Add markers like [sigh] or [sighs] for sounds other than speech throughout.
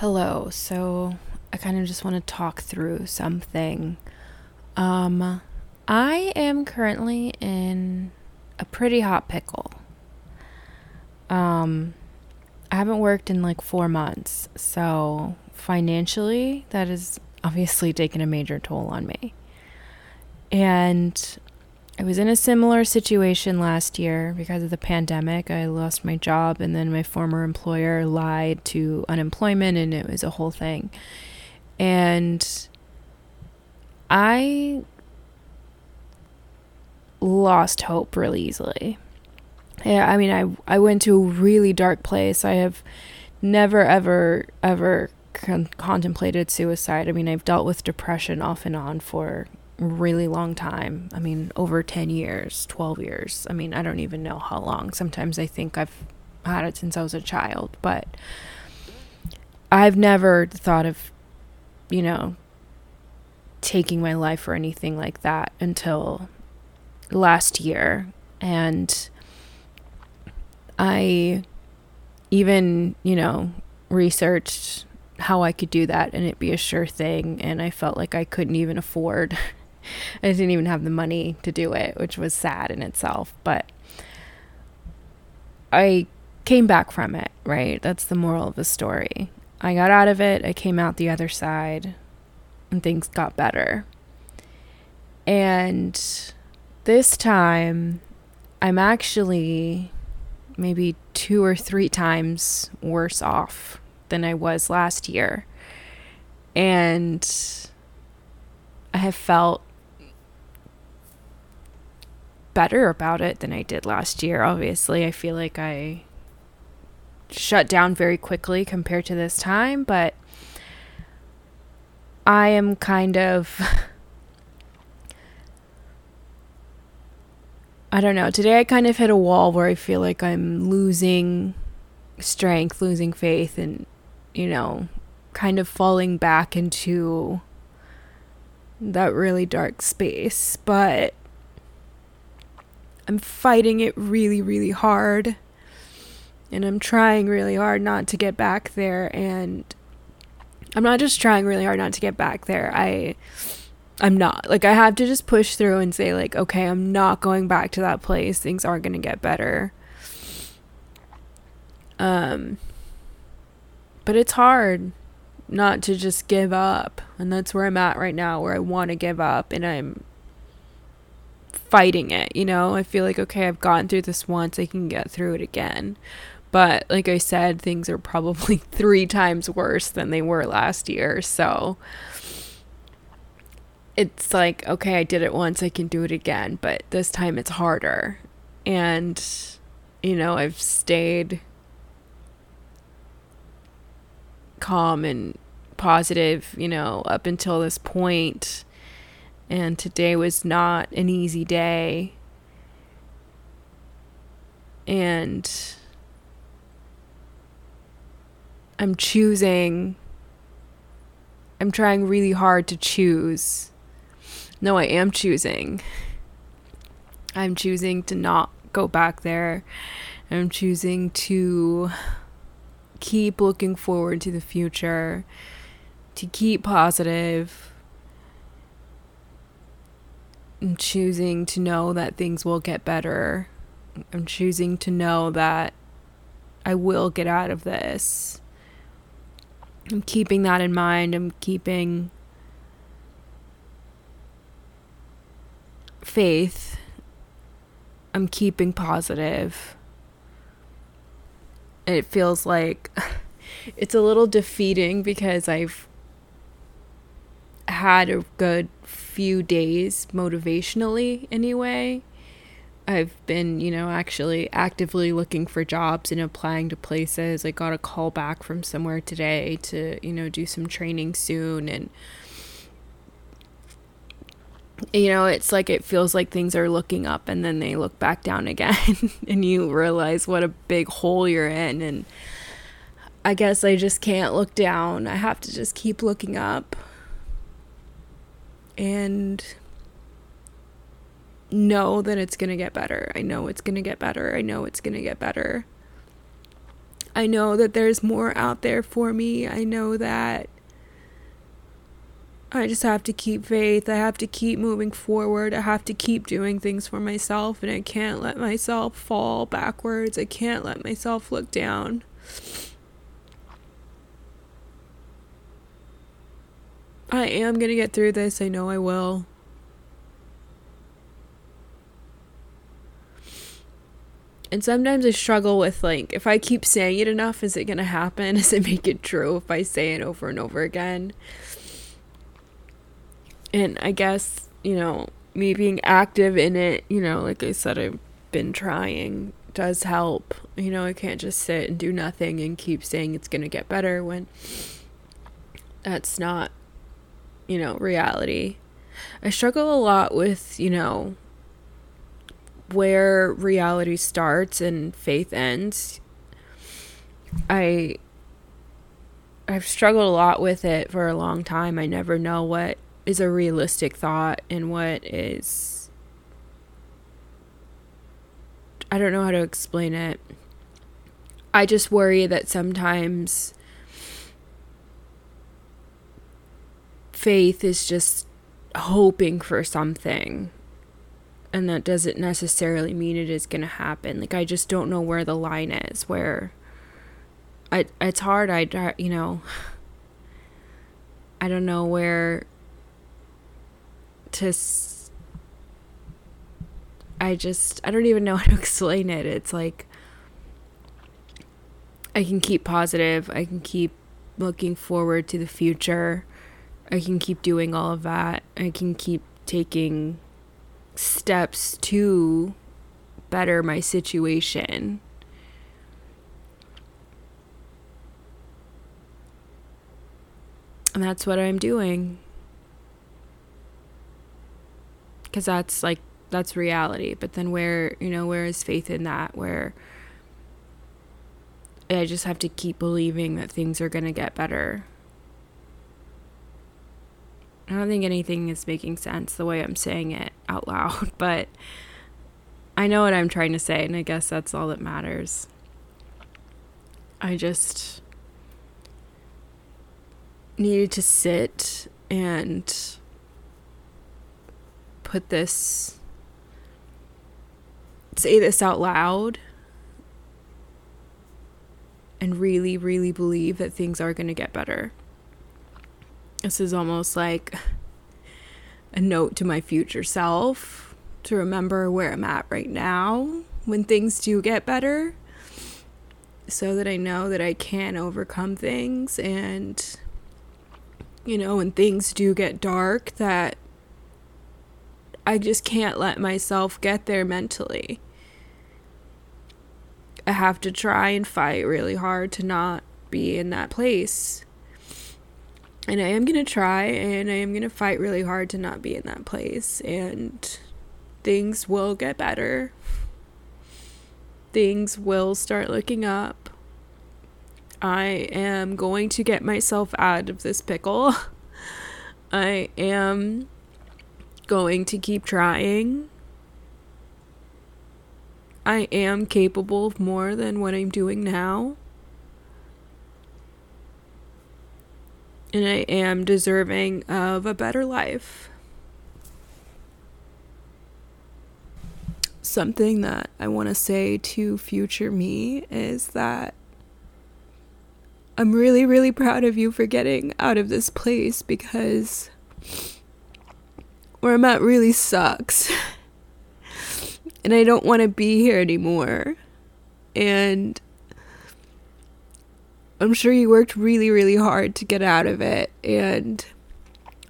Hello. So I kind of just want to talk through something. Um, I am currently in a pretty hot pickle. Um, I haven't worked in like four months, so financially, that is obviously taken a major toll on me. And I was in a similar situation last year because of the pandemic. I lost my job, and then my former employer lied to unemployment, and it was a whole thing. And I lost hope really easily. Yeah, I mean, I I went to a really dark place. I have never ever ever con- contemplated suicide. I mean, I've dealt with depression off and on for really long time. I mean, over 10 years, 12 years. I mean, I don't even know how long. Sometimes I think I've had it since I was a child, but I've never thought of, you know, taking my life or anything like that until last year. And I even, you know, researched how I could do that and it be a sure thing. And I felt like I couldn't even afford [laughs] I didn't even have the money to do it, which was sad in itself. But I came back from it, right? That's the moral of the story. I got out of it, I came out the other side, and things got better. And this time, I'm actually maybe two or three times worse off than I was last year. And I have felt better about it than I did last year. Obviously, I feel like I shut down very quickly compared to this time, but I am kind of [laughs] I don't know. Today I kind of hit a wall where I feel like I'm losing strength, losing faith and you know, kind of falling back into that really dark space, but I'm fighting it really, really hard. And I'm trying really hard not to get back there. And I'm not just trying really hard not to get back there. I. I'm not. Like, I have to just push through and say, like, okay, I'm not going back to that place. Things aren't going to get better. Um, but it's hard not to just give up. And that's where I'm at right now, where I want to give up. And I'm fighting it, you know? I feel like, okay, I've gotten through this once, I can get through it again. But like I said, things are probably [laughs] three times worse than they were last year. So it's like, okay, I did it once, I can do it again. But this time it's harder. And, you know, I've stayed calm and positive, you know, up until this point and today was not an easy day. And I'm choosing, I'm trying really hard to choose. No, I am choosing. I'm choosing to not go back there. I'm choosing to keep looking forward to the future, to keep positive I'm choosing to know that things will get better. I'm choosing to know that I will get out of this. I'm keeping that in mind. I'm keeping faith. I'm keeping positive. It feels like [laughs] it's a little defeating because I've had a good few days motivationally anyway. I've been, you know, actually actively looking for jobs and applying to places. I got a call back from somewhere today to, you know, do some training soon and you know, it's like it feels like things are looking up and then they look back down again [laughs] and you realize what a big hole you're in and I guess I just can't look down. I have to just keep looking up and know that it's going to get better. I know it's going to get better. I know it's going to get better. I know that there's more out there for me. I know that I just have to keep faith. I have to keep moving forward. I have to keep doing things for myself, and I can't let myself fall backwards. I can't let myself look down. I am going to get through this. I know I will. And sometimes I struggle with like, if I keep saying it enough, is it going to happen? [laughs] Does it make it true if I say it over and over again? And I guess, you know, me being active in it, you know, like I said, I've been trying does help. You know, I can't just sit and do nothing and keep saying it's going to get better when that's not, you know, reality. I struggle a lot with, you know, where reality starts and faith ends. I I've struggled a lot with it for a long time. I never know what is a realistic thought and what is I don't know how to explain it. I just worry that sometimes faith is just hoping for something and that doesn't necessarily mean it is going to happen. Like I just don't know where the line is where I it's hard I you know [sighs] I don't know where to I just I don't even know [laughs] how to explain it. It's like I can keep positive. I can keep looking forward to the future. I can keep doing all of that. I can keep taking steps to better my situation. And that's what I'm doing. Because that's like, that's reality. But then where, you know, where is faith in that? Where I just have to keep believing that things are going to get better. I don't think anything is making sense the way I'm saying it out loud, [laughs] but I know what I'm trying to say, and I guess that's all that matters. I just needed to sit and put this, say this out loud, and really, really believe that things are going to get better. This is almost like a note to my future self to remember where I'm at right now when things do get better so that I know that I can overcome things and you know when things do get dark that I just can't let myself get there mentally. I have to try and fight really hard to not be in that place. And I am going to try and I am going to fight really hard to not be in that place. And things will get better. Things will start looking up. I am going to get myself out of this pickle. [laughs] I am going to keep trying. I am capable of more than what I'm doing now. And I am deserving of a better life. Something that I want to say to future me is that I'm really, really proud of you for getting out of this place because where I'm at really sucks. [laughs] and I don't want to be here anymore. And I'm sure you worked really, really hard to get out of it, and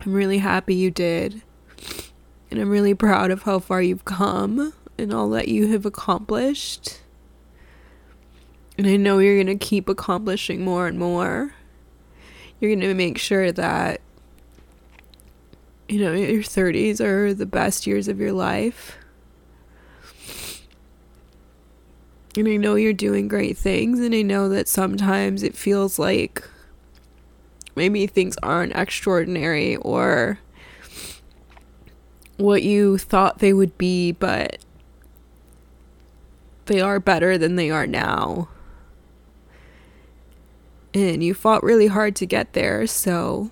I'm really happy you did. And I'm really proud of how far you've come and all that you have accomplished. And I know you're going to keep accomplishing more and more. You're going to make sure that, you know, your 30s are the best years of your life. And I know you're doing great things, and I know that sometimes it feels like maybe things aren't extraordinary or what you thought they would be, but they are better than they are now. And you fought really hard to get there, so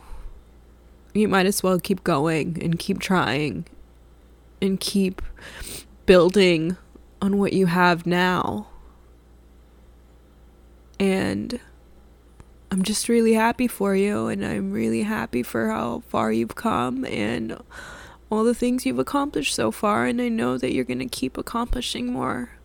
you might as well keep going and keep trying and keep building on what you have now. And I'm just really happy for you, and I'm really happy for how far you've come and all the things you've accomplished so far. And I know that you're going to keep accomplishing more.